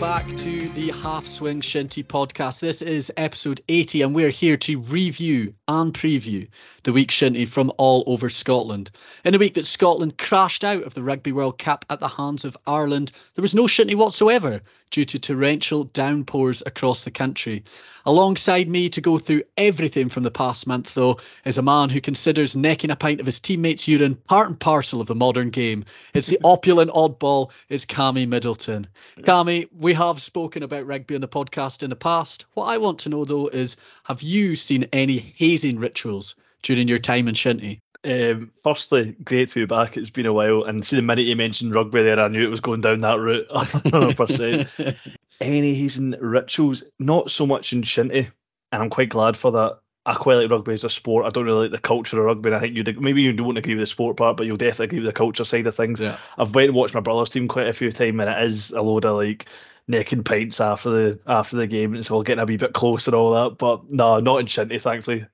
back to the Half Swing Shinty podcast. This is episode 80, and we're here to review and preview the week Shinty from all over Scotland. In a week that Scotland crashed out of the Rugby World Cup at the hands of Ireland, there was no Shinty whatsoever due to torrential downpours across the country. Alongside me to go through everything from the past month, though, is a man who considers necking a pint of his teammates' urine part and parcel of the modern game. It's the opulent oddball, is Cammy Middleton. Cammy, we have spoken about rugby on the podcast in the past. What I want to know, though, is have you seen any hazing rituals during your time in Shinty? Um, firstly, great to be back. It's been a while, and see the minute you mentioned rugby there, I knew it was going down that route. 100%. Any rituals? Not so much in Shinty, and I'm quite glad for that. I quite like rugby as a sport. I don't really like the culture of rugby. And I think you maybe you don't agree with the sport part, but you'll definitely agree with the culture side of things. Yeah. I've went and watched my brother's team quite a few times, and it is a load of like necking pints after the after the game, and so we're getting a wee bit close and all that. But no, not in Shinty, thankfully.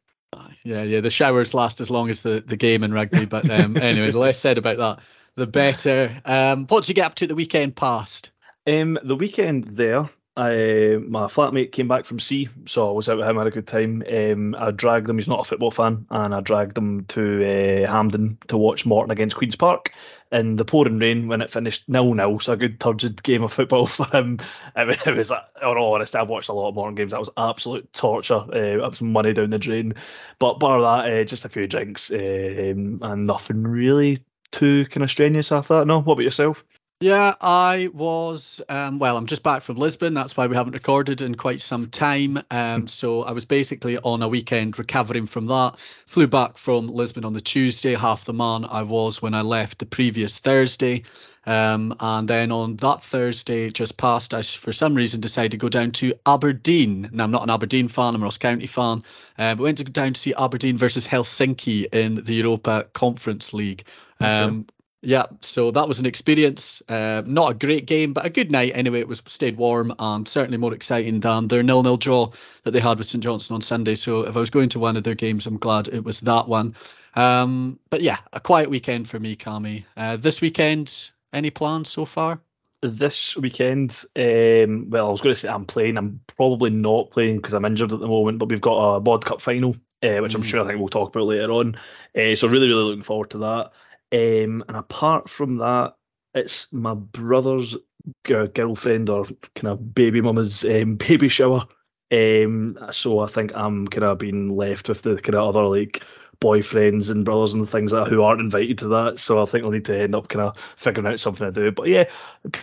Yeah, yeah. The showers last as long as the, the game in rugby. But um, anyway, the less said about that, the better. Um, what did you get up to the weekend past? Um, the weekend there, I my flatmate came back from sea, so I was out with him, had a good time. Um, I dragged him. He's not a football fan, and I dragged him to uh, Hampden to watch Morton against Queens Park in the pouring rain when it finished nil nil. So a good turgid game of football for him. Was, it was, in all honesty, I've watched a lot of Morton games. That was absolute torture. Uh, was money down the drain. But bar that, uh, just a few drinks uh, um, and nothing really too kind of strenuous after that. No, what about yourself? Yeah, I was. Um, well, I'm just back from Lisbon. That's why we haven't recorded in quite some time. Um, so I was basically on a weekend recovering from that. Flew back from Lisbon on the Tuesday, half the man I was when I left the previous Thursday. Um, and then on that Thursday, just past, I for some reason decided to go down to Aberdeen. Now I'm not an Aberdeen fan; I'm a Ross County fan. Uh, but went to go down to see Aberdeen versus Helsinki in the Europa Conference League. Um, yeah, so that was an experience. Uh, not a great game, but a good night anyway. It was stayed warm and certainly more exciting than their nil-nil draw that they had with St Johnstone on Sunday. So if I was going to one of their games, I'm glad it was that one. Um, but yeah, a quiet weekend for me, Cammy. Uh, this weekend, any plans so far? This weekend, um, well, I was going to say I'm playing. I'm probably not playing because I'm injured at the moment. But we've got a Bod Cup final, uh, which mm. I'm sure I think we'll talk about later on. Uh, so really, really looking forward to that. Um, and apart from that, it's my brother's g- girlfriend or kind of baby mama's um, baby shower. Um, so I think I'm kind of being left with the kind of other like boyfriends and brothers and things like that who aren't invited to that. So I think I'll need to end up kind of figuring out something to do. But yeah,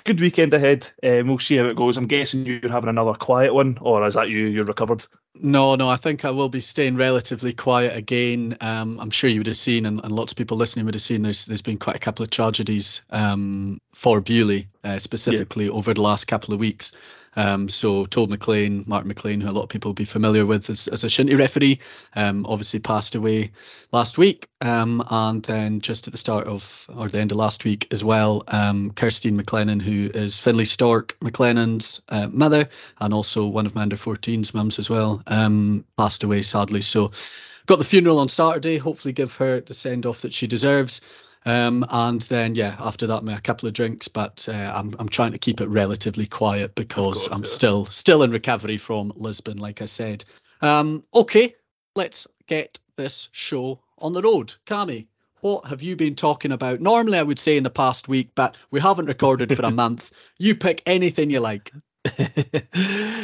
good weekend ahead. Um, we'll see how it goes. I'm guessing you're having another quiet one, or is that you? You're recovered? No, no, I think I will be staying relatively quiet again. Um, I'm sure you would have seen, and, and, lots of people listening would have seen. There's there's been quite a couple of tragedies um, for Beauly uh, specifically yeah. over the last couple of weeks. Um, so Todd McLean, Mark McLean, who a lot of people will be familiar with as, as a Shinty referee, um, obviously passed away last week. Um, and then just at the start of, or the end of last week as well, um, Kirstine McLennan, who is Finlay Stork McLennan's uh, mother, and also one of my under 14's mums as well, um, passed away sadly. So got the funeral on Saturday, hopefully give her the send off that she deserves. Um, and then yeah, after that, a couple of drinks. But uh, I'm I'm trying to keep it relatively quiet because course, I'm yeah. still still in recovery from Lisbon, like I said. Um, okay, let's get this show on the road. Cammy, what have you been talking about? Normally, I would say in the past week, but we haven't recorded for a month. You pick anything you like.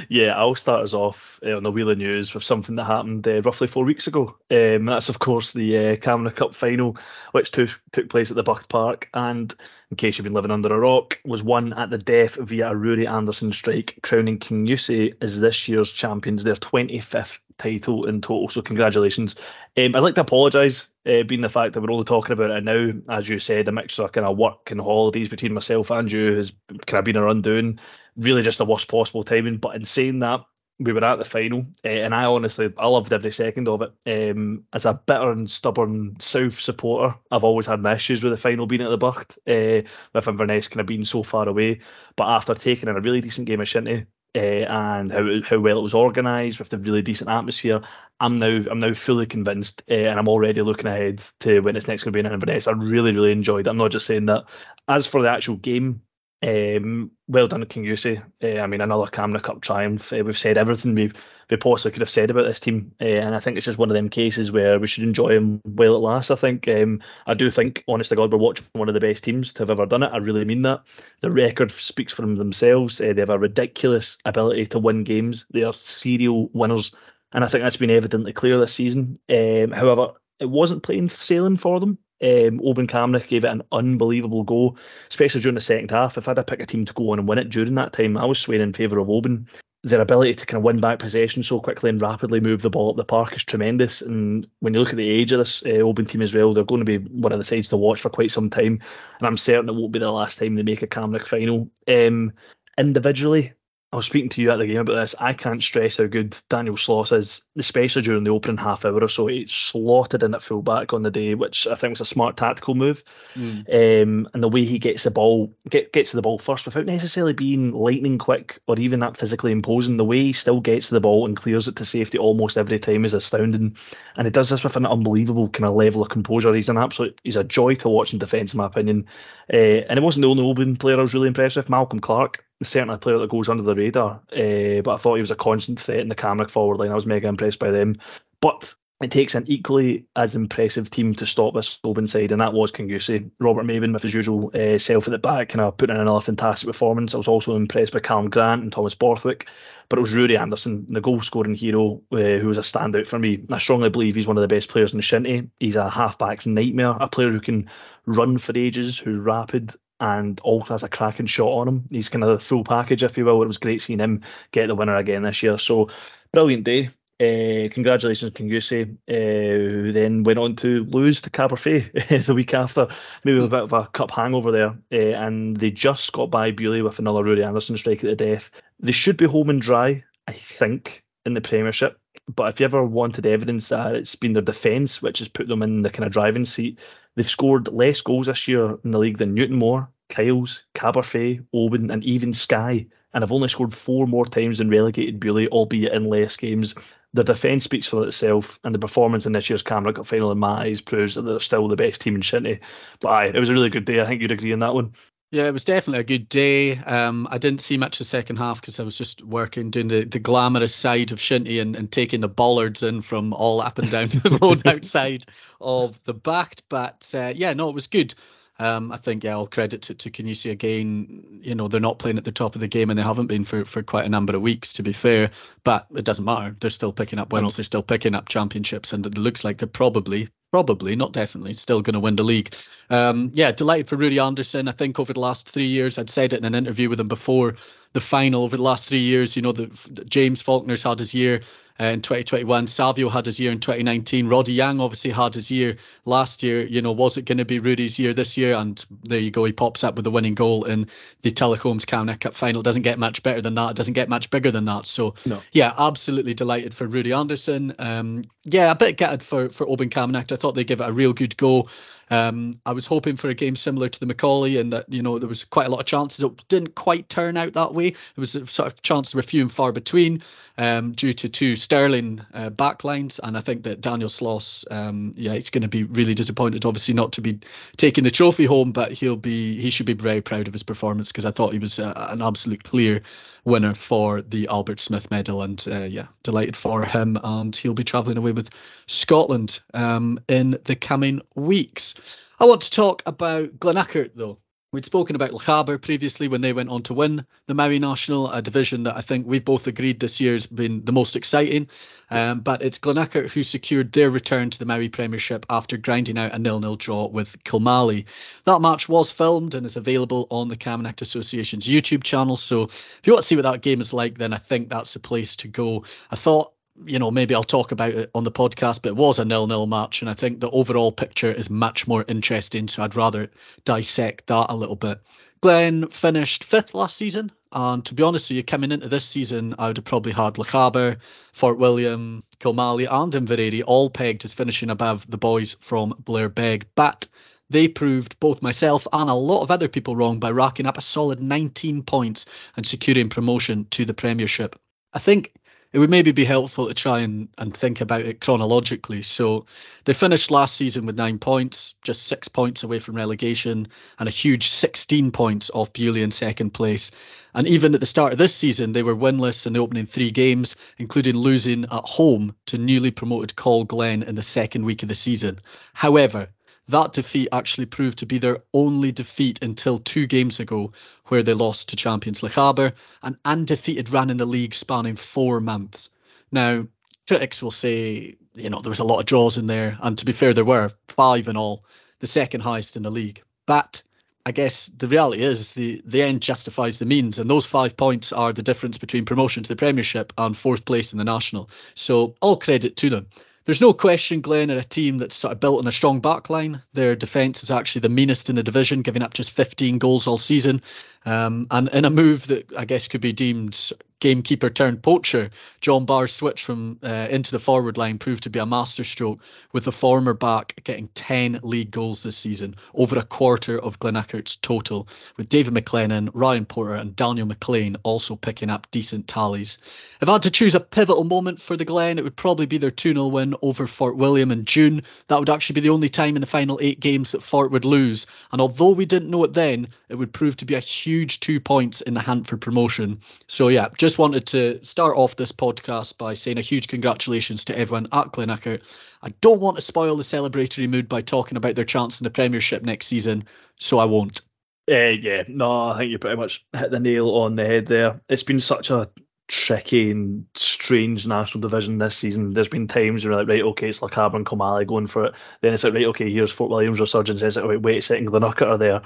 yeah, I'll start us off uh, on the wheel of news with something that happened uh, roughly four weeks ago. Um, that's, of course, the uh, Cup final, which took, took place at the Bught Park. And in case you've been living under a rock, was won at the death via a Rory Anderson strike, crowning Kingussie as this year's champions, their 25th title in total. So, congratulations. Um, I'd like to apologise, uh, being the fact that we're only talking about it now. As you said, a mixture of kind of work and holidays between myself and you has kind of been a undoing really just the worst possible timing. But in saying that, we were at the final, uh, and I honestly I loved every second of it. Um, as a bitter and stubborn South supporter, I've always had my issues with the final being at the Bught, uh, with Inverness kind of being so far away. But after taking in a really decent game of Shinty, uh, and how how well it was organised with the really decent atmosphere. I'm now I'm now fully convinced, and I'm already looking ahead to when it's next going to be in Inverness. I really really enjoyed it. I'm not just saying that. As for the actual game, Um, well done, Kingussie. Uh, I mean, another Camanachd Cup triumph. Uh, we've said everything we, we possibly could have said about this team, uh, and I think it's just one of them cases where we should enjoy them while it lasts. I think. Um, I do think, honest to God, we're watching one of the best teams to have ever done it. I really mean that. The record speaks for them themselves. Uh, they have a ridiculous ability to win games. They are serial winners, and I think that's been evidently clear this season. Um, however, it wasn't plain sailing for them. Um, Oban Camanachd gave it an unbelievable go, especially during the second half. If I had to pick a team to go on and win it during that time, I was swaying in favour of Oban. Their ability to kind of win back possession so quickly and rapidly move the ball up the park is tremendous. And when you look at the age of this uh, Oban team as well, they're going to be one of the sides to watch for quite some time. And I'm certain it won't be the last time they make a Camanachd final. Um, individually, I was speaking to you at the game about this. I can't stress how good Daniel Sloss is, especially during the opening half hour or so. He slotted in at fullback on the day, which I think was a smart tactical move. Mm. Um, and the way he gets the ball, get, gets to the ball first without necessarily being lightning quick or even that physically imposing. The way he still gets to the ball and clears it to safety almost every time is astounding. And he does this with an unbelievable kind of level of composure. He's an absolute, he's a joy to watch in defence, in my opinion. Uh, and it wasn't the only Oban player I was really impressed with. Malcolm Clark certainly a player that goes under the radar. Uh, but I thought he was a constant threat in the Camanachd forward line. I was mega impressed by them. But it takes an equally as impressive team to stop this Oban side, and that was Kingussie. Robert Maben, with his usual uh, self at the back, kind of put in another fantastic performance. I was also impressed by Callum Grant and Thomas Borthwick, but it was Ruairi Anderson, the goal scoring hero, uh, who was a standout for me. I strongly believe he's one of the best players in the Shinty. He's a halfback's nightmare, a player who can run for ages, who's rapid, and also has a cracking shot on him. He's kind of the full package, if you will. It was great seeing him get the winner again this year. So brilliant day. Uh, congratulations, Kingussie, uh, who then went on to lose to Caberfeidh the week after, maybe a bit of a cup hangover there. Uh, and they just got by Beauly with another Rory Anderson strike at the death. They should be home and dry, I think, in the Premiership. But if you ever wanted evidence that it's been their defence which has put them in the kind of driving seat, They've scored less goals this year in the league than Newton Newtonmore, Kyles, Caberfeidh, Oban, and even Skye, and have only scored four more times than relegated Beauly, albeit in less games. The defence speaks for itself, and the performance in this year's Camanachd Cup final, in my eyes, proves that they're still the best team in Shinty. But aye, it was a really good day. I think you'd agree on that one. Yeah, it was definitely a good day. Um, I didn't see much of the second half because I was just working, doing the, the glamorous side of Shinty and, and taking the bollards in from all up and down the road outside of the Bught. But uh, yeah, no, it was good. Um, I think yeah, all credit to, to Kingussie again. You know, they're not playing at the top of the game and they haven't been for, for quite a number of weeks, to be fair. But it doesn't matter. They're still picking up wins. They're still picking up championships, and it looks like they're probably probably not definitely still going to win the league. Um, yeah, delighted for rudy Anderson. I think over the last three years, I'd said it in an interview with him before the final. Over the last three years, you know, the, James Faulkner's had his year uh, in 2021. Savio had his year in 2019. Roddy Young obviously had his year last year. You know, was it going to be rudy's year this year? And there you go. He pops up with the winning goal in the Telecoms Camanachd Cup final. It doesn't get much better than that. It doesn't get much bigger than that. So no. yeah, absolutely delighted for rudy Anderson. Um, yeah, a bit gutted for for Oban Camanachd. I thought they'd give it a real good go. Um, I was hoping for a game similar to the Macaulay, and that you know there was quite a lot of chances. It didn't quite turn out that way. It was a sort of chances were few and far between um, due to two Sterling uh, backlines, and I think that Daniel Sloss, um, yeah, he's going to be really disappointed, obviously not to be taking the trophy home, but he'll be he should be very proud of his performance because I thought he was uh, an absolute clear winner for the Albert Smith Medal, and uh, yeah, delighted for him, and he'll be travelling away with Scotland um, in the coming weeks. I want to talk about Glenurquhart though. We'd spoken about Lochaber previously when they went on to win the Mowi National, a division that I think we've both agreed this year has been the most exciting. Um, but it's Glenurquhart who secured their return to the Mowi Premiership after grinding out a nil-nil draw with Kilmallie. That match was filmed and is available on the Camanachd Association's YouTube channel. So if you want to see what that game is like, then I think that's the place to go. I thought you know, maybe I'll talk about it on the podcast, but it was a nil-nil match, and I think the overall picture is much more interesting. So I'd rather dissect that a little bit. Glen finished fifth last season, and to be honest with you, coming into this season, I would have probably had Lochaber, Fort William, Kilmallie, and Inveraray all pegged as finishing above the boys from Blair Beg, but they proved both myself and a lot of other people wrong by racking up a solid 19 points and securing promotion to the Premiership. I think it would maybe be helpful to try and, and think about it chronologically. So they finished last season with nine points, just six points away from relegation, and a huge 16 points off Beauly in second place. And even at the start of this season, they were winless in the opening three games, including losing at home to newly promoted Col Glen in the second week of the season. However, that defeat actually proved to be their only defeat until two games ago, where they lost to champions Lochaber, an undefeated run in the league spanning four months. Now, critics will say, you know, there was a lot of draws in there, and to be fair, there were five in all, the second highest in the league. But I guess the reality is the, the end justifies the means, and those five points are the difference between promotion to the Premiership and fourth place in the National. So all credit to them there's no question Glen are a team that's sort of built on a strong backline. Their defence is actually the meanest in the division, giving up just 15 goals all season. Um, and in a move that I guess could be deemed gamekeeper turned poacher, John Barr's switch from uh, into the forward line proved to be a masterstroke, with the former back getting 10 league goals this season, over a quarter of Glenurquhart's total, with David McLennan, Ryan Porter, and Daniel McLean also picking up decent tallies. If I had to choose a pivotal moment for the Glen, it would probably be their 2 0 win over Fort William in June. That would actually be the only time in the final eight games that Fort would lose. And although we didn't know it then, it would prove to be a huge two points in the hunt for promotion. So, yeah, just wanted to start off this podcast by saying a huge congratulations to everyone at Glenurquhart. I don't want to spoil the celebratory mood by talking about their chance in the Premiership next season, so I won't. Uh, yeah, no, I think you pretty much hit the nail on the head there. It's been such a tricky and strange national division this season. There's been times where like, right, okay, it's like Carbon Kilmallie going for it. Then it's like, right, okay, here's Fort Williams resurgence. It's like, wait, wait a second, Glenurquhart are there.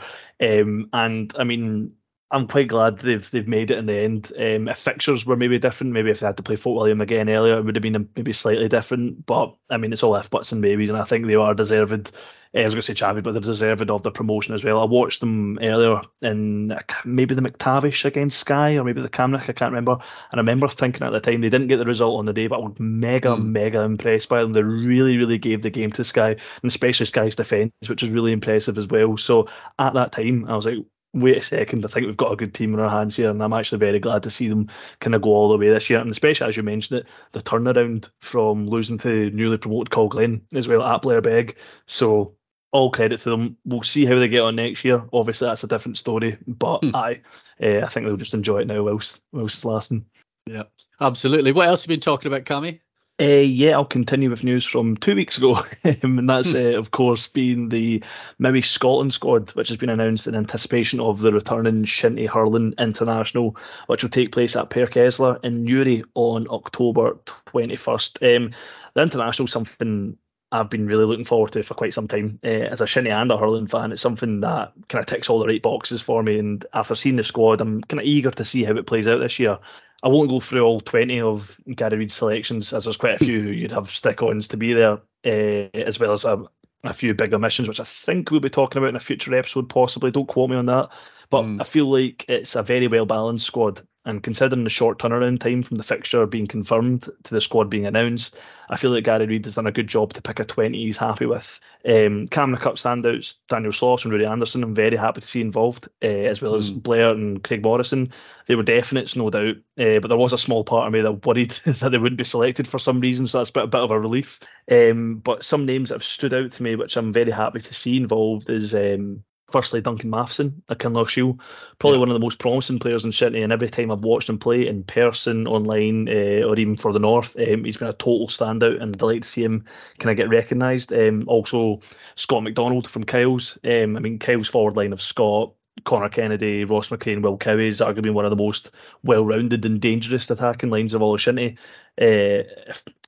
Um, and I mean, I'm quite glad they've they've made it in the end. Um, if fixtures were maybe different, maybe if they had to play Fort William again earlier, it would have been maybe slightly different. But I mean, it's all if buts and maybes, and I think they are deserved. Eh, I was going to say champion, but they're deserved of the promotion as well. I watched them earlier in maybe the McTavish against Skye or maybe the Camanachd, I can't remember. And I remember thinking at the time they didn't get the result on the day, but I was mega, mm. mega impressed by them. They really, really gave the game to Skye, and especially Skye's defence, which is really impressive as well. So at that time, I was like, wait a second, I think we've got a good team in our hands here, and I'm actually very glad to see them kind of go all the way this year. And especially as you mentioned it, the turnaround from losing to newly promoted Col Glen as well at Blair Beg. So all credit to them. We'll see how they get on next year. Obviously, that's a different story, but hmm. I, uh, I think they'll just enjoy it now whilst whilst it's lasting. Yeah, absolutely. What else have you been talking about, Cammy? Uh, yeah, I'll continue with news from two weeks ago, um, and that's, uh, of course, being the Mowi Scotland squad, which has been announced in anticipation of the returning Shinty Hurling International, which will take place at Páirc Esler in Newry on October 21st. Um, the international something I've been really looking forward to for quite some time. Uh, as a Shinty and a hurling fan, it's something that kind of ticks all the right boxes for me. And after seeing the squad, I'm kind of eager to see how it plays out this year. I won't go through all 20 of Gary Reid's selections, as there's quite a few who you'd have stick-ons to be there, uh, as well as a, a few big omissions, which I think we'll be talking about in a future episode, possibly. Don't quote me on that. But mm. I feel like it's a very well balanced squad. And considering the short turnaround time from the fixture being confirmed to the squad being announced, I feel like Gary Reid has done a good job to pick a 20 he's happy with. Um, Camanachd Cup standouts, Daniel Sloss and Rudy Anderson, I'm very happy to see involved, uh, as well as mm. Blair and Craig Morrison. They were definites, no doubt, uh, but there was a small part of me that worried that they wouldn't be selected for some reason, so that's a bit, a bit of a relief. Um, but some names that have stood out to me, which I'm very happy to see involved, is um, firstly Duncan Matheson at Kinloch Shiel, probably yeah. one of the most promising players in Shinty. And every time I've watched him play in person, online, uh, or even for the North, um, he's been a total standout, and delight to see him kind of get recognised. Um, also, Scott McDonald from Kyles. Um, I mean, Kyles forward line of Scott. Connor Kennedy, Ross McCain, Will Cowie is arguably one of the most well-rounded and dangerous attacking lines of all of Shinty. Uh,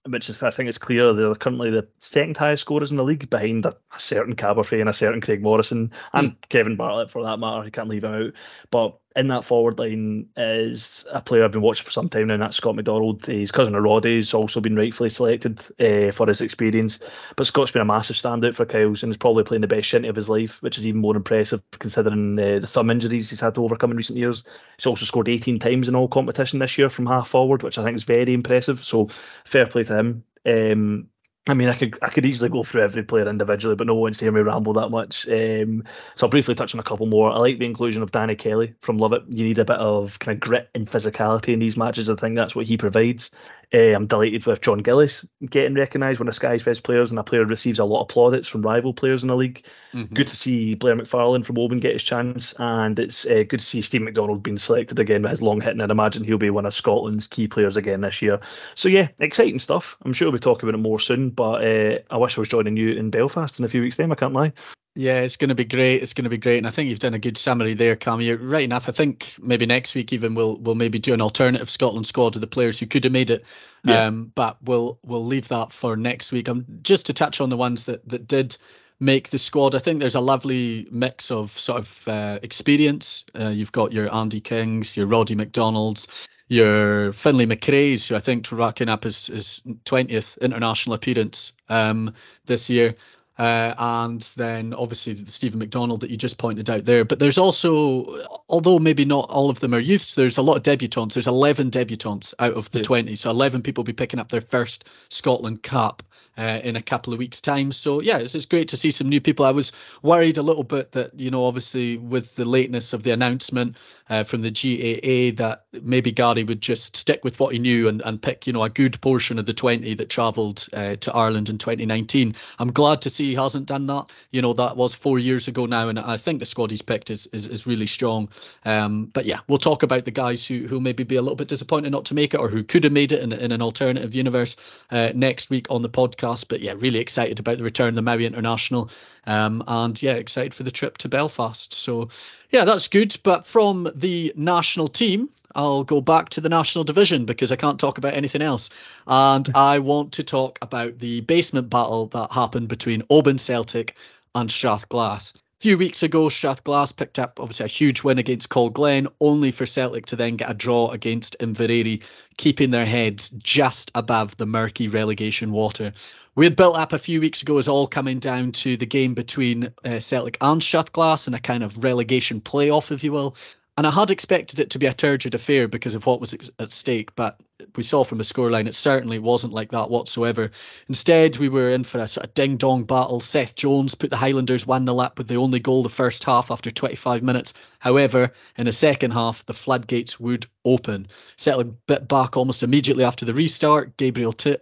which is, I think it's clear they're currently the second highest scorers in the league behind a, certain Caberfeidh and a certain Craig Morrison and mm. Kevin Bartlett for that matter. You can't leave him out. But in that forward line is a player I've been watching for some time now, and that's Scott McDonald. His cousin of Roddy's also been rightfully selected uh, for his experience. But Scott's been a massive standout for Kyles and is probably playing the best shinty of his life, which is even more impressive considering uh, the thumb injuries he's had to overcome in recent years. He's also scored 18 times in all competition this year from half forward, which I think is very impressive. So fair play to him. Um, I mean, I could I could easily go through every player individually, but no one wants to hear me ramble that much. Um, so I'll briefly touch on a couple more. I like the inclusion of Danny Kelly from Lovat. You need a bit of kind of grit and physicality in these matches. I think that's what he provides. Uh, I'm delighted with John Gillis getting recognised, one of Skye's best players, and a player receives a lot of plaudits from rival players in the league. Mm-hmm. Good to see Blair McFarlane from Oban get his chance, and it's uh, good to see Steve McDonald being selected again with his long hitting. I'd imagine he'll be one of Scotland's key players again this year. So yeah, exciting stuff. I'm sure we'll talk about it more soon, but uh, I wish I was joining you in Belfast in a few weeks' time. I can't lie. Yeah, it's going to be great. It's going to be great, and I think you've done a good summary there, Cam. You're right enough. I think maybe next week even we'll we'll maybe do an alternative Scotland squad of the players who could have made it. Yeah. Um, but we'll we'll leave that for next week. Um, just to touch on the ones that that did make the squad. I think there's a lovely mix of sort of uh, experience. Uh, you've got your Andy Kings, your Roddy McDonalds, your Finlay Macrae's, who I think racking up his, his 20th international appearance um, this year. Uh, and then obviously the Stephen McDonald that you just pointed out there. But there's also, although maybe not all of them are youths, there's a lot of debutants. There's 11 debutants out of the yeah. 20. So 11 people will be picking up their first Scotland cap uh, in a couple of weeks' time. So yeah, it's, it's great to see some new people. I was worried a little bit that you know obviously with the lateness of the announcement uh, from the GAA that maybe Gary would just stick with what he knew and, and pick you know a good portion of the 20 that travelled uh, to Ireland in 2019. I'm glad to see he hasn't done that. You know that was four years ago now, and I think the squad he's picked is is, is really strong. Um, but yeah, we'll talk about the guys who who maybe be a little bit disappointed not to make it or who could have made it in, in an alternative universe uh, next week on the podcast podcast. But yeah, really excited about the return of the Mowi International. Um, and yeah, excited for the trip to Belfast. So yeah, that's good. But from the national team, I'll go back to the national division because I can't talk about anything else. And I want to talk about the basement battle that happened between Oban Celtic and Strathglass few weeks ago, Strathglass picked up obviously a huge win against Glen, only for Celtic to then get a draw against Inveraray, keeping their heads just above the murky relegation water. We had built up a few weeks ago as all coming down to the game between uh, Celtic and Strathglass and a kind of relegation playoff, if you will. And I had expected it to be a turgid affair because of what was at stake, but we saw from the scoreline it certainly wasn't like that whatsoever. Instead, we were in for a sort of ding dong battle. Seth Jones put the Highlanders 1 0 up with the only goal the first half after 25 minutes. However, in the second half, the floodgates would open. Celtic bit back almost immediately after the restart. Gabriel T-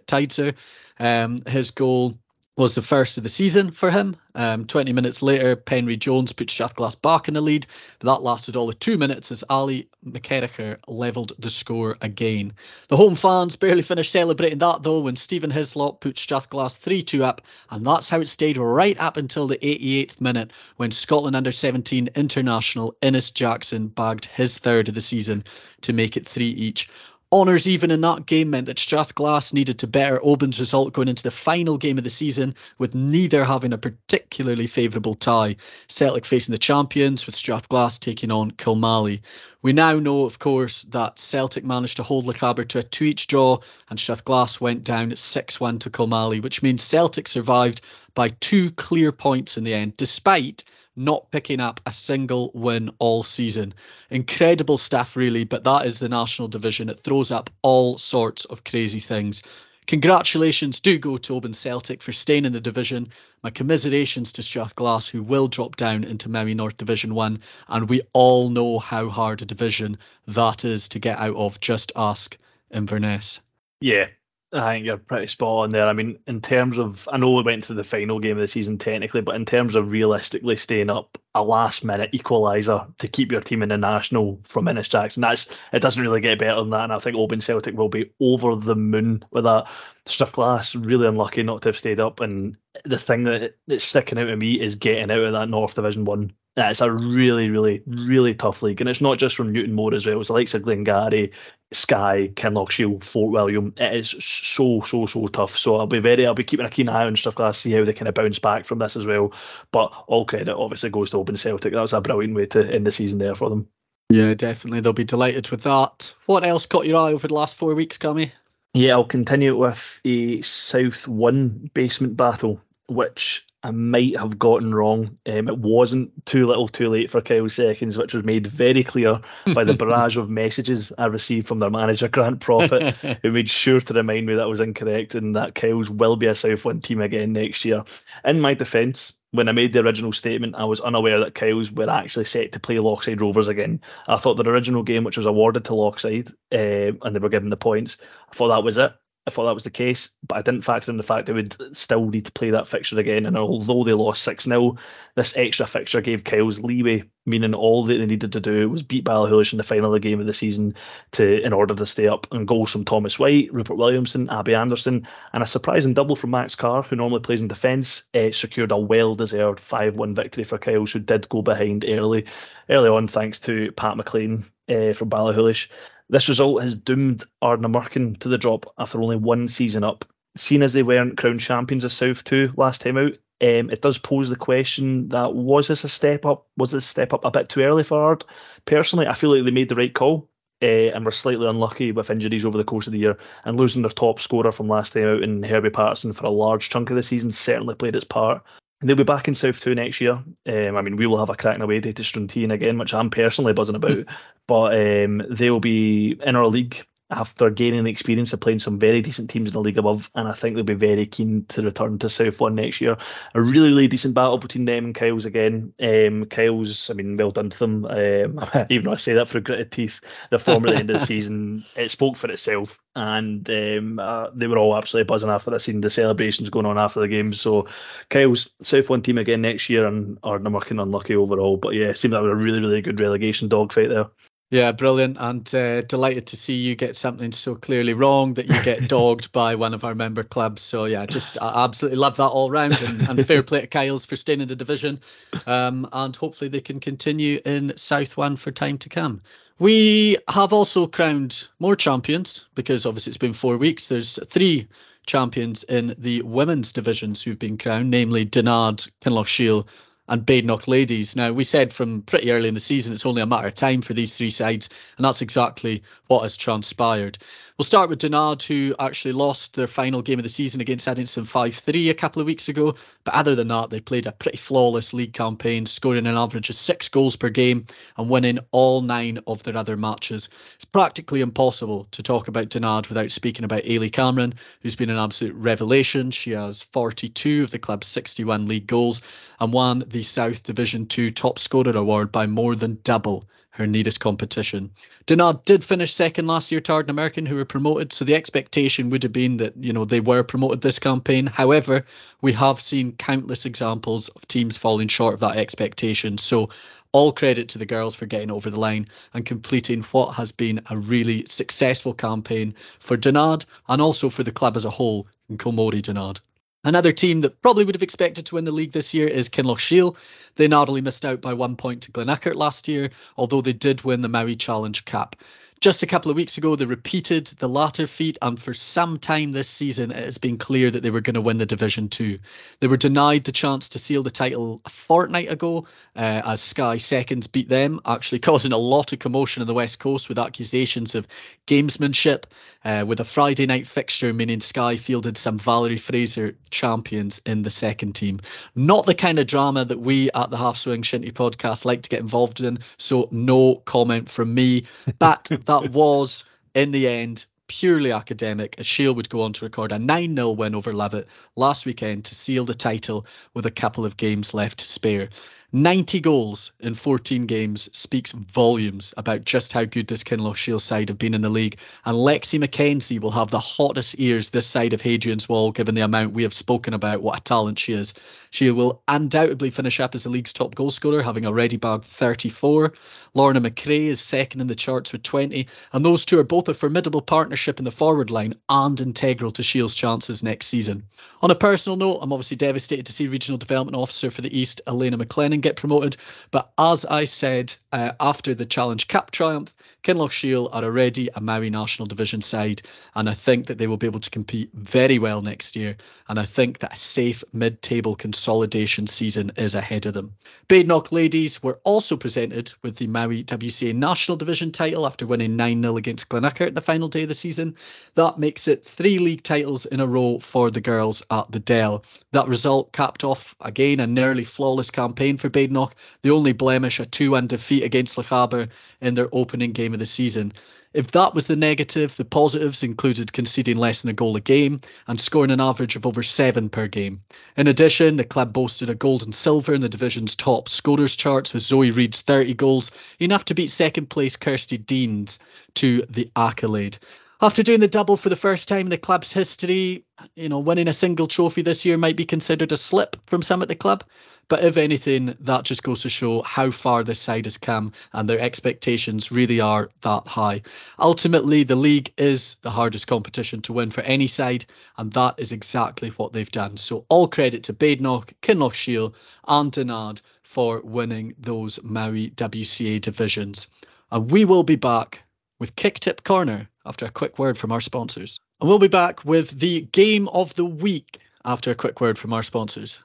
um, his goal was the first of the season for him. Um, 20 minutes later, Penry Jones put Strathglass back in the lead, but that lasted all of two minutes as Ali McKerracher levelled the score again. The home fans barely finished celebrating that though when Stephen Hislop put Strathglass 3 2 up, and that's how it stayed right up until the 88th minute when Scotland under 17 international Innes Jackson bagged his third of the season to make it three each. Honours even in that game meant that Strathglass needed to better Oban's result going into the final game of the season, with neither having a particularly favourable tie. Celtic facing the champions, with Strathglass taking on Kilmallie. We now know, of course, that Celtic managed to hold Lochaber to a two each draw, and Strathglass went down 6 1 to Kilmallie, which means Celtic survived by two clear points in the end, despite not picking up a single win all season. Incredible stuff, really, but that is the national division. It throws up all sorts of crazy things. Congratulations do go to Oban Celtic for staying in the division. My commiserations to Strathglass, who will drop down into Mowi North Division 1. And we all know how hard a division that is to get out of. Just ask Inverness. Yeah, I think you're pretty spot on there. I mean, in terms of, I know we went to the final game of the season technically, but in terms of realistically staying up, a last minute equaliser to keep your team in the national from Innes Jackson, that's it doesn't really get better than that. And I think Oban Celtic will be over the moon with that. Strathglass really unlucky not to have stayed up, and the thing that that's sticking out to me is getting out of that North Division One it's a really, really, really tough league, and it's not just from Newtonmore as well. It's the likes of Glengarry, Skye, Kinlochshiel, Fort William. It is so, so, so tough. So I'll be very, I'll be keeping a keen eye on stuff. to see how they kind of bounce back from this as well. But all credit obviously goes to Oban Celtic. That was a brilliant way to end the season there for them. Yeah, definitely. They'll be delighted with that. What else caught your eye over the last four weeks, Cammy? Yeah, I'll continue with a South 1 basement battle, which I might have gotten wrong. Um, it wasn't too little too late for Kyle Seconds, which was made very clear by the barrage of messages I received from their manager, Grant Profit, who made sure to remind me that I was incorrect and that Kyle's will be a South 1 team again next year. In my defence, when I made the original statement, I was unaware that Kyles were actually set to play Lochside Rovers again. I thought the original game, which was awarded to Lochside, uh, and they were given the points, I thought that was it. I thought that was the case, but I didn't factor in the fact they would still need to play that fixture again. And although they lost 6 0, this extra fixture gave Kyles leeway, meaning all that they needed to do was beat Ballachulish in the final of the game of the season to in order to stay up. And goals from Thomas White, Rupert Williamson, Abby Anderson, and a surprising double from Max Carr, who normally plays in defence, uh, secured a well deserved 5 1 victory for Kyles, who did go behind early, early on thanks to Pat McLean uh, from Ballachulish. This result has doomed Ardnamurchan to the drop after only one season up. Seen as they weren't crowned champions of South 2 last time out, um, it does pose the question that was this a step up? Was this step up a bit too early for Ard? Personally, I feel like they made the right call uh, and were slightly unlucky with injuries over the course of the year. And losing their top scorer from last time out in Herbie Patterson for a large chunk of the season certainly played its part. They'll be back in South 2 next year. Um, I mean, we will have a cracking away day to Strontian again, which I'm personally buzzing about. but um, they'll be in our league after gaining the experience of playing some very decent teams in the league above, and I think they'll be very keen to return to South One next year. A really, really decent battle between them and Kyles again. Um, Kyles, I mean, well done to them. Um, even though I say that through gritted teeth, the form at the end of the season it spoke for itself, and um, uh, they were all absolutely buzzing after that seeing the celebrations going on after the game. So, Kyles, South One team again next year, and are working unlucky overall. But yeah, it seemed like a really, really good relegation dogfight there. Yeah, brilliant, and uh, delighted to see you get something so clearly wrong that you get dogged by one of our member clubs. So yeah, just I absolutely love that all round, and, and fair play to Kyles for staying in the division, um, and hopefully they can continue in South One for time to come. We have also crowned more champions because obviously it's been four weeks. There's three champions in the women's divisions who've been crowned, namely Dunadd, Kinlochshiel, and Badenoch ladies. Now, we said from pretty early in the season it's only a matter of time for these three sides, and that's exactly what has transpired. We'll start with Dunadd, who actually lost their final game of the season against Edinson 5 3 a couple of weeks ago. But other than that, they played a pretty flawless league campaign, scoring an average of six goals per game and winning all nine of their other matches. It's practically impossible to talk about Dunadd without speaking about Ailey Cameron, who's been an absolute revelation. She has 42 of the club's 61 league goals and won the South Division 2 Top Scorer Award by more than double her nearest competition. Dunadd did finish second last year to American who were promoted, so the expectation would have been that you know they were promoted this campaign. However, we have seen countless examples of teams falling short of that expectation. So all credit to the girls for getting over the line and completing what has been a really successful campaign for Dunadd and also for the club as a whole in Kilmorey Dinard. Another team that probably would have expected to win the league this year is Kinlochshiel. They narrowly missed out by one point to Glenurquhart last year, although they did win the Mowi Challenge Cup. Just a couple of weeks ago, they repeated the latter feat, and for some time this season, it has been clear that they were going to win the Division 2. They were denied the chance to seal the title a fortnight ago uh, as Skye Seconds beat them, actually causing a lot of commotion on the West Coast with accusations of gamesmanship, uh, with a Friday night fixture meaning Skye fielded some Valerie Fraser champions in the second team. Not the kind of drama that we at the Half Swing Shinty podcast like to get involved in, so no comment from me. But that was, in the end, purely academic, as Shiel would go on to record a 9 0 win over Lovat last weekend to seal the title with a couple of games left to spare. 90 goals in 14 games speaks volumes about just how good this Kinlochshiel side have been in the league. And Lexi McKenzie will have the hottest ears this side of Hadrian's Wall, given the amount we have spoken about what a talent she is. She will undoubtedly finish up as the league's top goal scorer, having already bagged 34. Lorna McRae is second in the charts with 20. And those two are both a formidable partnership in the forward line and integral to Shiel's chances next season. On a personal note, I'm obviously devastated to see Regional Development Officer for the East, Elena McLennan, get promoted. But as I said uh, after the Challenge Cup triumph, Kinlochshiel are already a Mowi National Division side, and I think that they will be able to compete very well next year. And I think that a safe mid-table consolidation season is ahead of them. Badenoch ladies were also presented with the Mowi WCA National Division title after winning 9-0 against Glenurquhart at the final day of the season. That makes it three league titles in a row for the girls at the Dell. That result capped off again a nearly flawless campaign for Badenoch. The only blemish a 2-1 defeat against Lochaber in their opening game of the season. If that was the negative, the positives included conceding less than a goal a game and scoring an average of over seven per game. In addition, the club boasted a gold and silver in the division's top scorers charts with Zoe Reed's 30 goals, enough to beat second place Kirsty Deans to the accolade. After doing the double for the first time in the club's history, you know, winning a single trophy this year might be considered a slip from some at the club. But if anything, that just goes to show how far this side has come and their expectations really are that high. Ultimately, the league is the hardest competition to win for any side, and that is exactly what they've done. So, all credit to Badenoch, Kinlochshiel, and Dunadd for winning those Mowi WCA divisions. And we will be back with Kick Tip Corner after a quick word from our sponsors. And we'll be back with the game of the week after a quick word from our sponsors.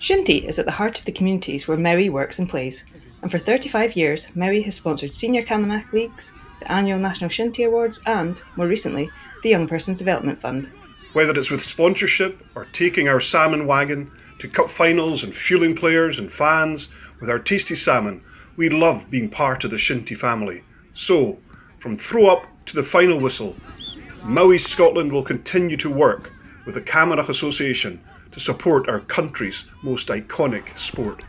Shinty is at the heart of the communities where Mowi works and plays, and for 35 years, Mowi has sponsored senior Camanachd leagues, the annual National Shinty Awards, and, more recently, the Young Persons Development Fund. Whether it's with sponsorship or taking our salmon wagon to cup finals and fueling players and fans with our tasty salmon, we love being part of the Shinty family. So, from throw up to the final whistle, Mowi Scotland will continue to work with the Camanachd Association to support our country's most iconic sport.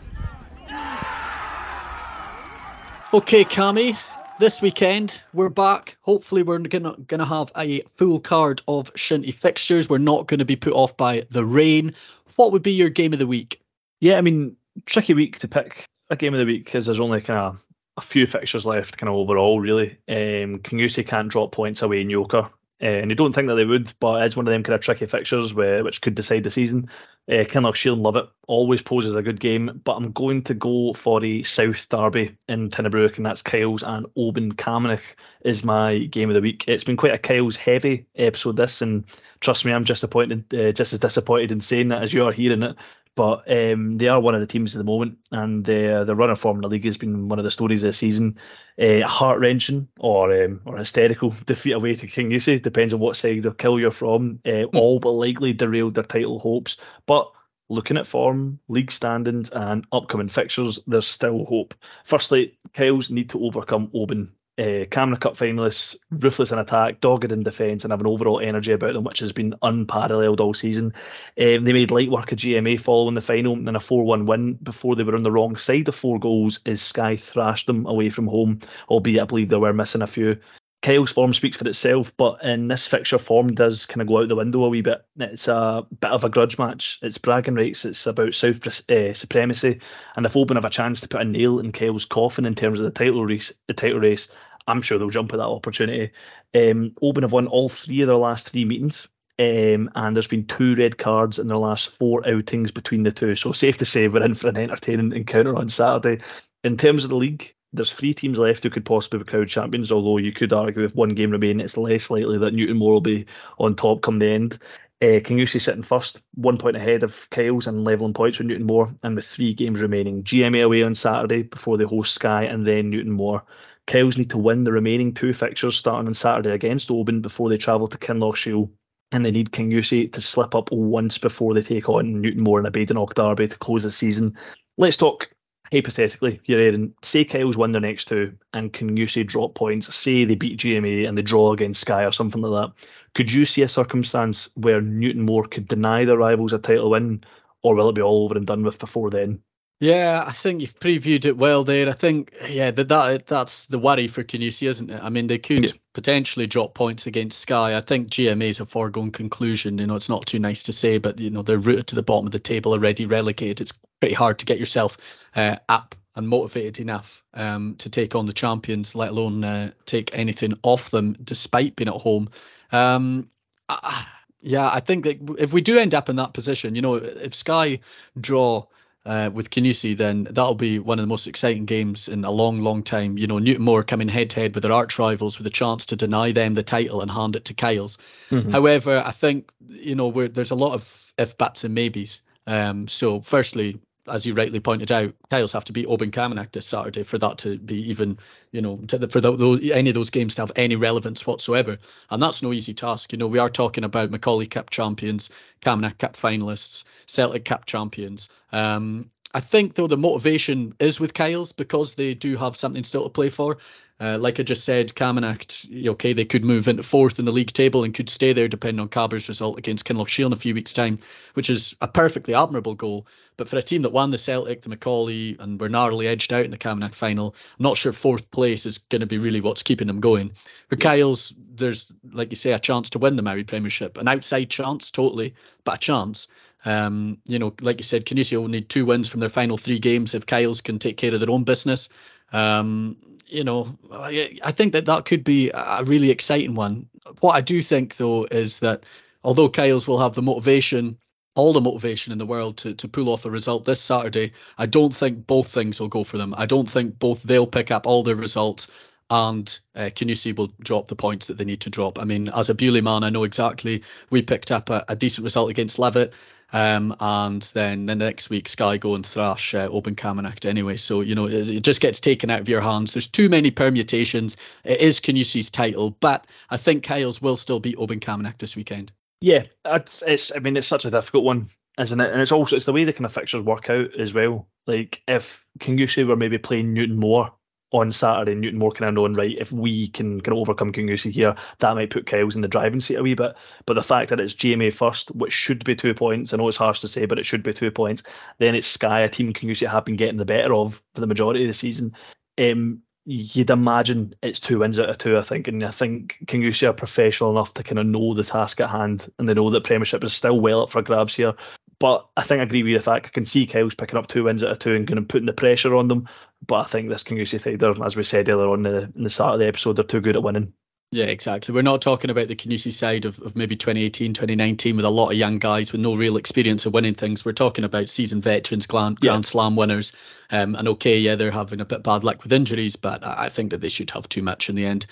Okay, Cami, this weekend we're back. Hopefully, we're gonna gonna have a full card of Shinty fixtures. We're not going to be put off by the rain. What would be your game of the week? Yeah, I mean, tricky week to pick a game of the week because there's only kind of a few fixtures left, kind of overall, really. Um, Kingussie can't drop points away in Yoker. Uh, and you don't think that they would, but it's one of them kind of tricky fixtures where, which could decide the season. Uh, Kinlochshiel Lovat, always poses a good game, but I'm going to go for a South Derby in Tighnabruaich, and that's Kyles and Oban Camanachd is my game of the week. It's been quite a Kyles heavy episode, this, and trust me, I'm just disappointed, uh, just as disappointed in saying that as you are hearing it. But um, they are one of the teams at the moment, and uh, the runner form in the league has been one of the stories this season. Uh, heart wrenching or um, or hysterical defeat away to Kingussie depends on what side of kill you're from. Uh, all but likely derailed their title hopes, but looking at form, league standings, and upcoming fixtures, there's still hope. Firstly, Kyles need to overcome Oban uh, Camanachd Cup finalists, ruthless in attack, dogged in defence, and have an overall energy about them which has been unparalleled all season. Um, they made light work of GMA following the final and a 4 1 win before they were on the wrong side of four goals as Skye thrashed them away from home, albeit I believe they were missing a few. Kyle's form speaks for itself, but in this fixture, form does kind of go out the window a wee bit. It's a bit of a grudge match. It's bragging rights. It's about South uh, supremacy, and if Oban have a chance to put a nail in Kyle's coffin in terms of the title race, the title race, I'm sure they'll jump at that opportunity. Um, Oban have won all three of their last three meetings. Um, and there's been two red cards in their last four outings between the two. So safe to say we're in for an entertaining encounter on Saturday. In terms of the league, there's three teams left who could possibly be crowned champions, although you could argue with one game remaining, it's less likely that Newtonmore will be on top come the end. Uh, Kingussie sitting first, one point ahead of Kyles and leveling points with Newtonmore, and with three games remaining. GMA away on Saturday before they host Skye and then Newtonmore. Kyles need to win the remaining two fixtures starting on Saturday against Oban before they travel to Kinlochshiel, and they need Kingussie to slip up once before they take on Newtonmore in a Badenoch derby to close the season. Let's talk hypothetically, you're Aaron, say Kyles won their next two and Kingussie drop points, say they beat GMA and they draw against Skye or something like that. Could you see a circumstance where Newtonmore could deny their rivals a title win, or will it be all over and done with before then? Yeah, I think you've previewed it well there. I think, yeah, that, that that's the worry for Kingussie, isn't it? I mean, they could yeah. potentially drop points against Skye. I think GMA is a foregone conclusion. You know, it's not too nice to say, but you know they're rooted to the bottom of the table, already relegated. It's pretty hard to get yourself uh, up and motivated enough um, to take on the champions, let alone uh, take anything off them, despite being at home. Um, I, yeah, I think that if we do end up in that position, you know, if Sky draw uh, with Kingussie, then that'll be one of the most exciting games in a long, long time. You know, Newton Newtonmore coming head to head with their arch rivals with a chance to deny them the title and hand it to Kyles. Mm-hmm. However, I think you know there's a lot of if, buts, and maybes. Um, so, firstly, as you rightly pointed out, Kyles have to beat Oban Camanachd this Saturday for that to be even, you know, the, for the, any of those games to have any relevance whatsoever. And that's no easy task. You know, we are talking about Macaulay Cup champions, Camanachd Cup finalists, Celtic Cup champions. Um, I think though the motivation is with Kyles because they do have something still to play for. Uh, like I just said, Camanachd, okay, they could move into fourth in the league table and could stay there depending on Caber's result against Kinlochshiel in a few weeks' time, which is a perfectly admirable goal. But for a team that won the Celtic, the Macaulay, and were narrowly edged out in the Camanachd final, I'm not sure fourth place is going to be really what's keeping them going. For Kyles, there's, like you say, a chance to win the Mary Premiership, an outside chance, totally, but a chance. Um, you know, like you said, Kingussie will need two wins from their final three games if Kyles can take care of their own business. Um, you know, I, think that that could be a really exciting one. What I do think, though, is that although Kyles will have the motivation, all the motivation in the world to, to pull off a result this Saturday, I don't think both things will go for them. I don't think both they'll pick up all their results and uh, Kingussie will drop the points that they need to drop. I mean, as a Beauly man, I know exactly we picked up a, a decent result against Lovat. Um, and then the next week, Skye go and thrash uh, Oban Camanachd anyway. So, you know, it, it, just gets taken out of your hands. There's too many permutations. It is Kingussie' title, but I think Kyles will still beat Oban Camanachd this weekend. Yeah, it's, I mean, it's such a difficult one, isn't it? And it's also, it's the way the kind of fixtures work out as well. Like, if Kingussie were maybe playing Newtonmore on Saturday, Newton Newtonmore kind of knowing, right, if we can kind of overcome Kingussie here, that might put Kyles in the driving seat a wee bit. But the fact that it's GMA first, which should be two points, I know it's harsh to say, but it should be two points. Then it's Skye, a team Kingussie have been getting the better of for the majority of the season. Um, you'd imagine it's two wins out of two, I think. And I think Kingussie are professional enough to kind of know the task at hand and they know that Premiership is still well up for grabs here. But I think I agree with the fact I can see Kyles picking up two wins out of two and kind of putting the pressure on them. But I think this Kingussie side, as we said earlier on in the, in the start of the episode, they're too good at winning. Yeah, exactly. We're not talking about the Kingussie side of, of maybe 2018, 2019 with a lot of young guys with no real experience of winning things. We're talking about seasoned veterans, Grand, yeah. Grand Slam winners. Um, and okay, yeah, they're having a bit bad luck with injuries, but I think that they should have too much in the end.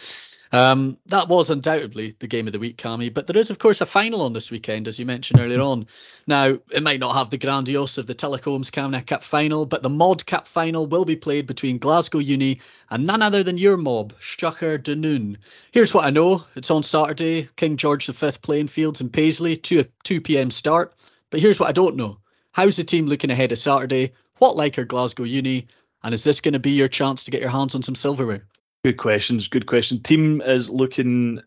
Um, that was undoubtedly the game of the week, Cammy, but there is, of course, a final on this weekend, as you mentioned earlier on. Now, it might not have the grandiose of the Tulloch Homes Camanachd Cup final, but the Mod Cup final will be played between Glasgow Uni and none other than your mob, Strachur Dunoon. Here's what I know it's on Saturday, King George V playing fields in Paisley, 2, 2 pm start. But here's what I don't know how's the team looking ahead of Saturday? What like are Glasgow Uni? And is this going to be your chance to get your hands on some silverware? Good questions. Good question. Team is looking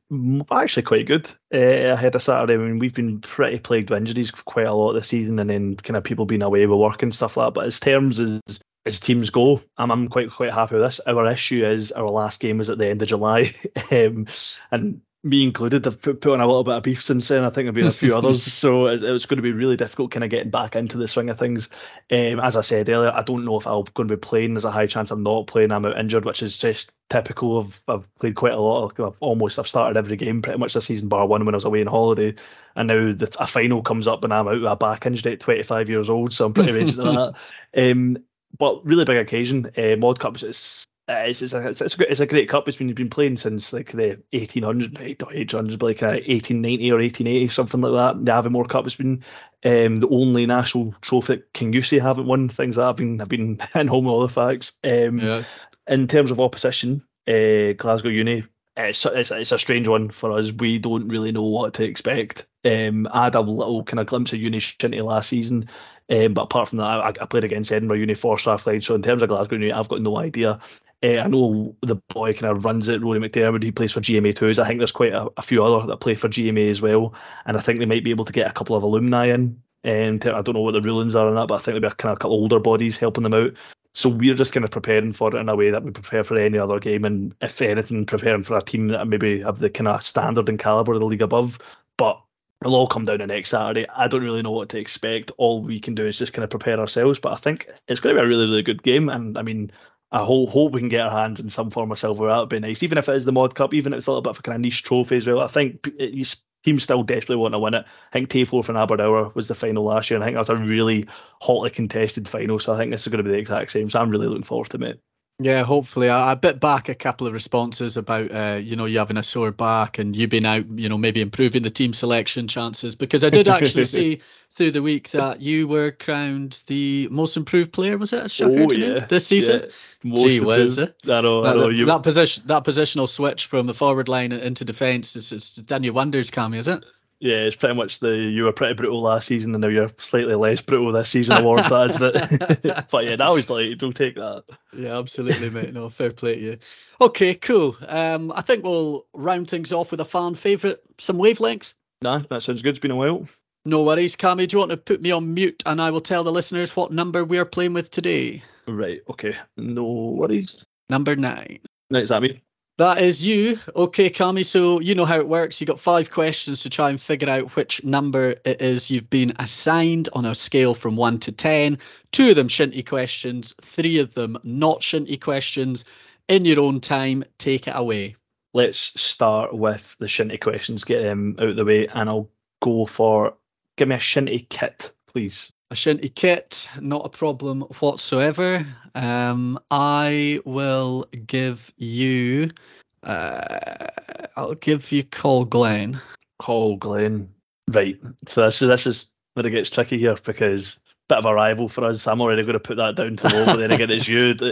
actually quite good uh, ahead of Saturday. I mean, we've been pretty plagued with injuries quite a lot this season, and then kind of people being away with work and stuff like that. But as terms as as teams go, I'm, I'm quite quite happy with this. Our issue is our last game was at the end of July, um, and me included, have put, put on a little bit of beef since then. I think there've been a few others, so it, it's going to be really difficult kind of getting back into the swing of things. Um, as I said earlier, I don't know if I'm going to be playing. There's a high chance I'm not playing. I'm out injured, which is just typical of I've played quite a lot. I've almost I've started every game pretty much this season, bar one when I was away on holiday, and now the, a final comes up and I'm out with a back injury at 25 years old, so I'm pretty ready to that. Um, but really big occasion. Uh, Mod Cups is uh, it's, it's, a, it's, a, it's a great cup. It's been been playing since like the 1800s, 1800s, but like uh, 1890 or 1880, something like that. The Aviemore Cup has been um, the only national trophy Kingussie haven't won. Things that I've been I've been in home all the facts. Um, yeah. In terms of opposition, uh, Glasgow Uni, it's, it's, it's a strange one for us. We don't really know what to expect. Um, I had a little kind of glimpse of Uni Shinty last season, um, but apart from that, I, I, played against Edinburgh Uni for Strathclyde. So in terms of Glasgow Uni, I've got no idea. Uh, I know the boy kind of runs it, Rory McDermott. He plays for GMA too. I think there's quite a, a, few other that play for GMA as well, and I think they might be able to get a couple of alumni in. And I don't know what the rulings are on that, but I think there'll be a kind of a couple older bodies helping them out. So we're just kind of preparing for it in a way that we prepare for any other game, and if anything, preparing for a team that maybe have the kind of standard and caliber of the league above. But it'll all come down to next Saturday. I don't really know what to expect. All we can do is just kind of prepare ourselves. But I think it's going to be a really, really good game. And I mean, I hope, hope we can get our hands in some form of silver. That would be nice, even if it is the Mod Cup, even if it's a little bit of a kind of niche trophy as well. I think these teams still desperately want to win it. I think Tayforth from Aberdour was the final last year, and I think that was a really hotly contested final. So I think this is going to be the exact same. So I'm really looking forward to it. Yeah, hopefully. I, I bit back a couple of responses about, uh, you know, you having a sore back and you being out, you know, maybe improving the team selection chances because I did actually see through the week that you were crowned the most improved player. Was it oh, yeah. this season? Yeah. Gee whiz! I know, that, I know. That, that position, that positional switch from the forward line into defence is, is done you wonders, Cammy, is it? Yeah, it's pretty much the you were pretty brutal last season and now you're slightly less brutal this season award, that, isn't it? but yeah, that was like, we'll take that. Yeah, absolutely, mate. No, fair play to you. Okay, cool. Um, I think we'll round things off with a fan favourite, some wavelengths. Nah, that sounds good. It's been a while. No worries, Cammy. Do you want to put me on mute and I will tell the listeners what number we are playing with today? Right, okay. No worries. Number nine. Right, is that me? That is you. Okay, Cammy. So you know how it works. You got five questions to try and figure out which number it is you've been assigned on a scale from one to ten. Two of them shinty questions, three of them not shinty questions. In your own time, take it away. Let's start with the shinty questions, get them out of the way, and I'll go for give me a shinty kit, please. A shinty kit, not a problem whatsoever. Um, I will give you. Uh, I'll give you Col Glen. Col Glen. Right. So this is this is where it gets tricky here because bit of a rival for us. I'm already going to put that down to low, but then again, it's you.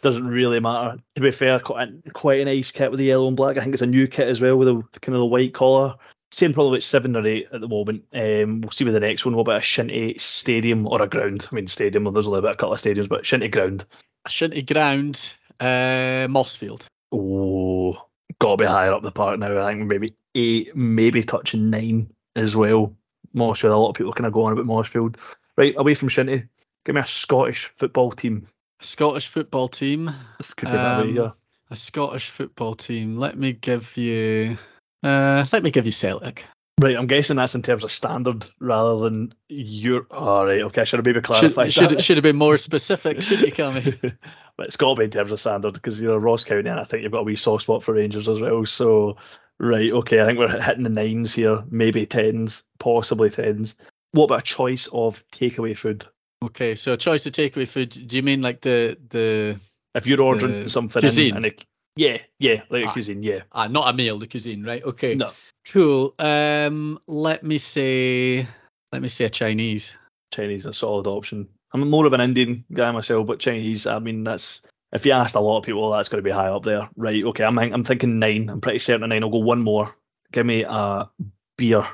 It doesn't really matter. To be fair, quite a, quite a nice kit with the yellow and black. I think it's a new kit as well with the kind of the white collar. Saying probably about seven or eight at the moment. Um, we'll see with the next one. What about a shinty stadium or a ground? I mean, stadium. Well, there's only about a couple of stadiums, but shinty ground. A shinty ground. Uh, Mossfield. Oh, gotta be higher up the park now. I think maybe eight, maybe touching nine as well. Mossfield. A lot of people kind of go on about Mossfield. Right, away from shinty. Give me a Scottish football team. A Scottish football team. This could be that way, Um, yeah. A Scottish football team. Let me give you. Uh, let me give you Celtic. Right, I'm guessing that's in terms of standard rather than your. All right, okay. I should have maybe Should clarified should, that. should have been more specific, shouldn't you, Cammy? but it's got to be in terms of standard because you're a Ross County and I think you've got a wee soft spot for Rangers as well. So, right, okay. I think we're hitting the nines here, maybe tens, possibly tens. What about a choice of takeaway food? Okay, so a choice of takeaway food. Do you mean like the the If you're ordering something, cuisine. In, and it, yeah, yeah, like a Ah. cuisine, yeah. ah not a meal, the cuisine, right? Okay, No, cool. Um, let me say let me say a Chinese. Chinese a solid option. I'm more of an Indian guy myself, but Chinese, I mean, that's if you asked a lot of people, that's going to be high up there, right? Okay, I'm I'm thinking nine. I'm pretty certain nine. I'll go one more. Give me a beer.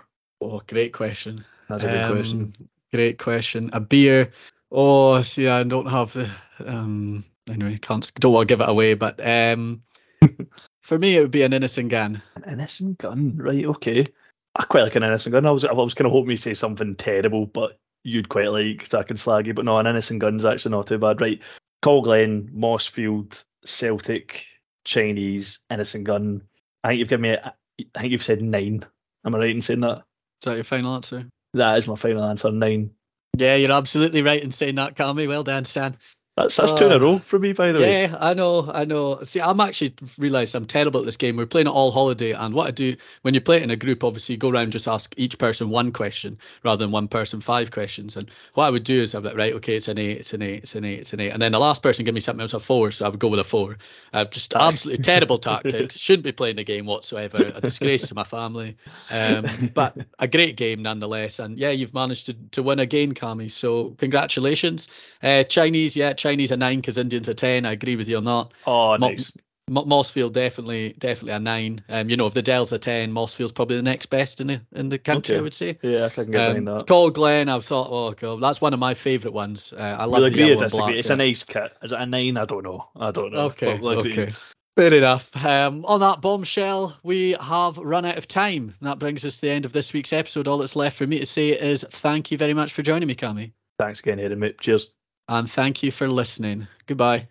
Oh, great question. That's a good Um, question. Great question. A beer. Oh, see, I don't have the. Um, anyway, can't don't want to give it away, but um, for me it would be an Innis & Gunn. An Innis & Gunn, right? Okay. I quite like an Innis & Gunn. I was I was kind of hoping you say something terrible, but you'd quite like so I can slag you. But no, an Innis & Gunn's actually not too bad, right? Col Glen, Mossfield, Celtic, Chinese, Innis & Gunn. I think you've given me. A, I think you've said nine. Am I right in saying that? Is that your final answer? That is my final answer. Nine. Yeah, you're absolutely right in saying that, Cammy. Well done, Stan. That's that's two in a row for me, by the way. Yeah, I know, I know. See, I'm actually realised I'm terrible at this game. We're playing it all holiday, and what I do when you play it in a group, obviously you go around just ask each person one question rather than one person five questions. And what I would do is I'd be like, right, okay, it's an eight, it's an eight, it's an eight, it's an eight, and then the last person give me something else a four, so I would go with a four. Uh, just absolutely terrible tactics. Shouldn't be playing the game whatsoever. A disgrace to my family. Um, but a great game nonetheless. And yeah, you've managed to, to win again, Cammy. So congratulations. Uh, Chinese, yeah, Chinese a nine because Indians a ten. I agree with you on that. Oh, Mo- nice. Mo- Mossfield definitely, definitely a nine. Um, you know, if the Dell's a ten, Mossfield's probably the next best in the in the country. Okay. I would say. Yeah, I can get Um, that. Col Glen, I've thought, oh god, that's one of my favourite ones. Uh, I love We'll the yellow and black. It's yeah. a nice kit. Is it a nine? I don't know. I don't know. Okay, we'll okay. Fair enough. Um, on that bombshell, we have run out of time. That brings us to the end of this week's episode. All that's left for me to say is thank you very much for joining me, Cammy. Thanks again, mate. Cheers. And thank you for listening. Goodbye.